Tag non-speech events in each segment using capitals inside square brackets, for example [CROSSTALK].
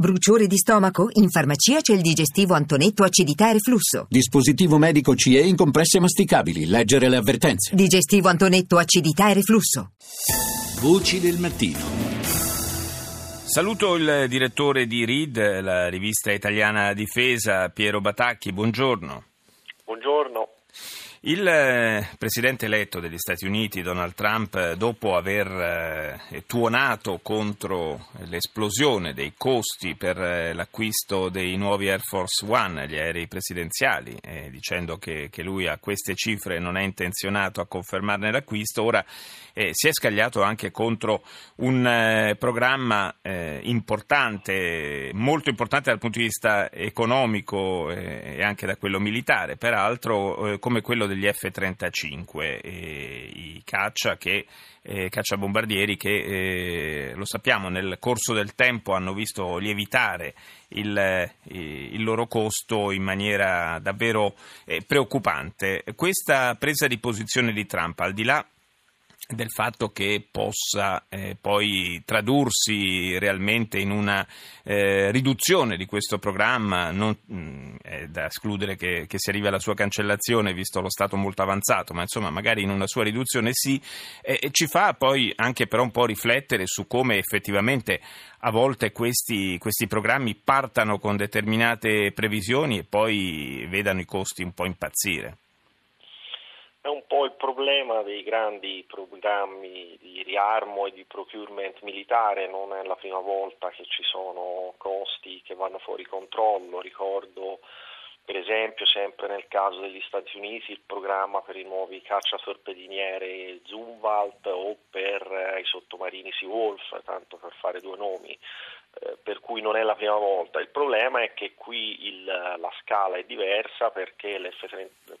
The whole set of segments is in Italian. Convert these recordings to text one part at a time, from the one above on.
Bruciore di stomaco? In farmacia c'è il digestivo Antonetto acidità e reflusso. Dispositivo medico CE in compresse masticabili. Leggere le avvertenze. Digestivo Antonetto acidità e reflusso. Voci del mattino. Saluto il direttore di RID, la rivista italiana Difesa, Piero Batacchi. Buongiorno. Buongiorno. Il eh, presidente eletto degli Stati Uniti, Donald Trump, eh, dopo aver eh, tuonato contro l'esplosione dei costi per l'acquisto dei nuovi Air Force One, gli aerei presidenziali, dicendo che, lui a queste cifre non è intenzionato a confermarne l'acquisto, ora si è scagliato anche contro un programma importante, molto importante dal punto di vista economico e anche da quello militare, peraltro come quello degli F-35, i caccia che eh, cacciabombardieri che eh, lo sappiamo nel corso del tempo hanno visto lievitare il, eh, il loro costo in maniera davvero eh, preoccupante. Questa presa di posizione di Trump, al di là del fatto che possa eh, poi tradursi realmente in una eh, riduzione di questo programma, non, mh, mm, è da escludere che, che, si arrivi alla sua cancellazione visto lo stato molto avanzato, ma insomma magari in una sua riduzione sì, eh, ci fa poi anche però un po' riflettere su come effettivamente a volte questi, questi programmi partano con determinate previsioni e poi vedano i costi un po' impazzire. È un po' il problema dei grandi programmi di riarmo e di procurement militare, non è la prima volta che ci sono costi che vanno fuori controllo, ricordo per esempio sempre nel caso degli Stati Uniti il programma per i nuovi cacciatorpediniere Zumwalt o per i sottomarini Seawolf, tanto per fare due nomi, eh, per cui non è la prima volta. Il problema è che qui il, la scala è diversa perché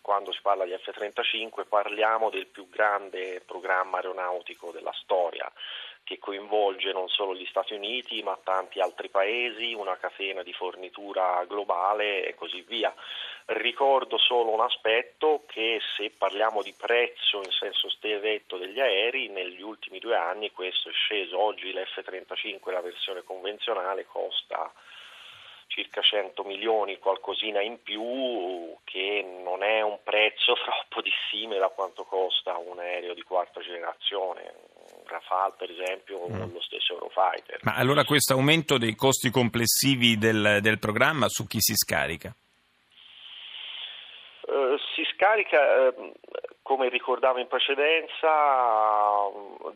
quando si parla di F-35 parliamo del più grande programma aeronautico della storia che coinvolge non solo gli Stati Uniti ma tanti altri paesi, una catena di fornitura globale e così via. Ricordo solo un aspetto che se parliamo di prezzo in senso stretto degli aerei, negli ultimi due anni questo è sceso. Oggi l'F-35, la versione convenzionale, costa circa 100 milioni, qualcosina in più, che non è un prezzo [LAUGHS] troppo dissimile da quanto costa un aereo di quarta generazione, Rafale per esempio o mm. lo stesso Eurofighter. Ma allora questo aumento dei costi complessivi del, del programma su chi si scarica? Uh, si scarica, uh, come ricordavo in precedenza,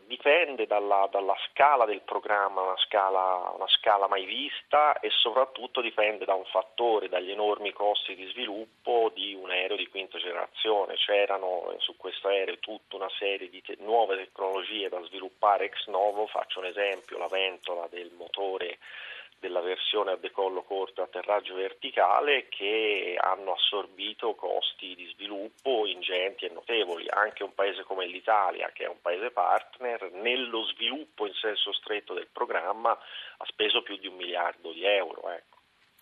dipende dalla, dalla, scala del programma, una scala, una scala, mai vista e soprattutto dipende da un fattore, dagli enormi costi di sviluppo di un aereo di quinta generazione. C'erano su questo aereo tutta una serie di te- nuove tecnologie da sviluppare ex novo, faccio un esempio, la ventola del motore della versione a decollo corto e atterraggio verticale che hanno assorbito costi di sviluppo ingenti e notevoli. Anche un paese come l'Italia, che è un paese partner, nello sviluppo in senso stretto del programma ha speso più di un miliardo di euro. Ecco.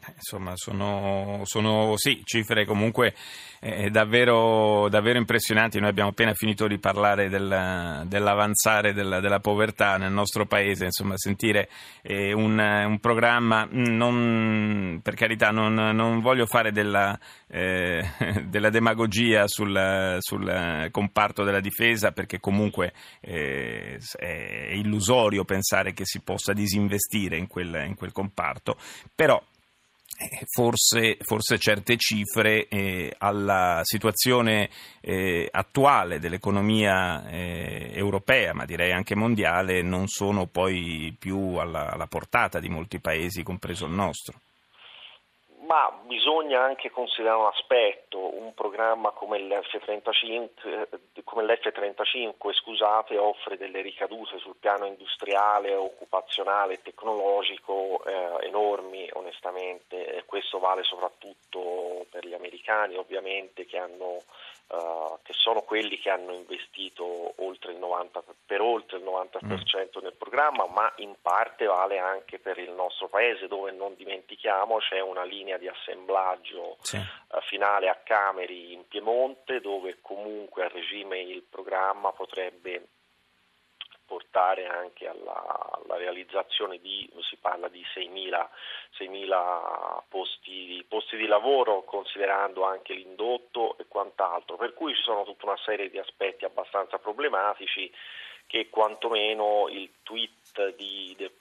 Eh, insomma, sono, sono sì, cifre comunque eh, davvero, davvero, impressionanti. Noi abbiamo appena finito di parlare del, dell'avanzare della, della, povertà nel nostro paese. Insomma, sentire eh, un, un, programma, mm, non, per carità, non, non voglio fare della, eh, [LAUGHS] della demagogia sul, sul, comparto della difesa, perché comunque eh, è illusorio pensare che si possa disinvestire in quel, in quel comparto. Però forse, forse, certe cifre eh, alla situazione eh, attuale dell'economia eh, europea, ma direi anche mondiale, non sono poi più alla, alla portata di molti paesi, compreso il nostro. Ma bisogna anche considerare un aspetto, un programma come l'F-35, come l'F-35 scusate, offre delle ricadute sul piano industriale, occupazionale tecnologico eh, enormi onestamente e questo vale soprattutto per gli americani ovviamente che, hanno, uh, che sono quelli che hanno investito oltre 90, per oltre il 90% mm. nel programma ma in parte vale anche per il nostro paese dove non dimentichiamo c'è una linea di assemblaggio sì. uh, finale a Cameri in Piemonte dove comunque a regime il programma potrebbe portare anche alla, alla realizzazione di, si parla di 6.000, 6.000 posti, posti di lavoro considerando anche l'indotto e quant'altro, per cui ci sono tutta una serie di aspetti abbastanza problematici che quantomeno il tweet di, del,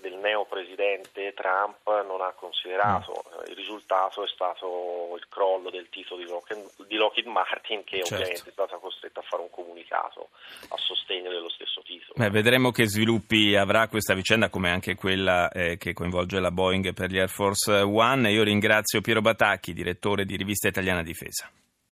del neopresidente Trump non ha considerato. Mm. Il risultato è stato il crollo del titolo di Lockheed, di Lockheed Martin che certo. ovviamente è stata costretta a fare un comunicato a sostegno dello stesso titolo. Beh, vedremo che sviluppi avrà questa vicenda come anche quella eh, che coinvolge la Boeing per gli Air Force One. Io ringrazio Piero Batacchi, direttore di Rivista Italiana Difesa.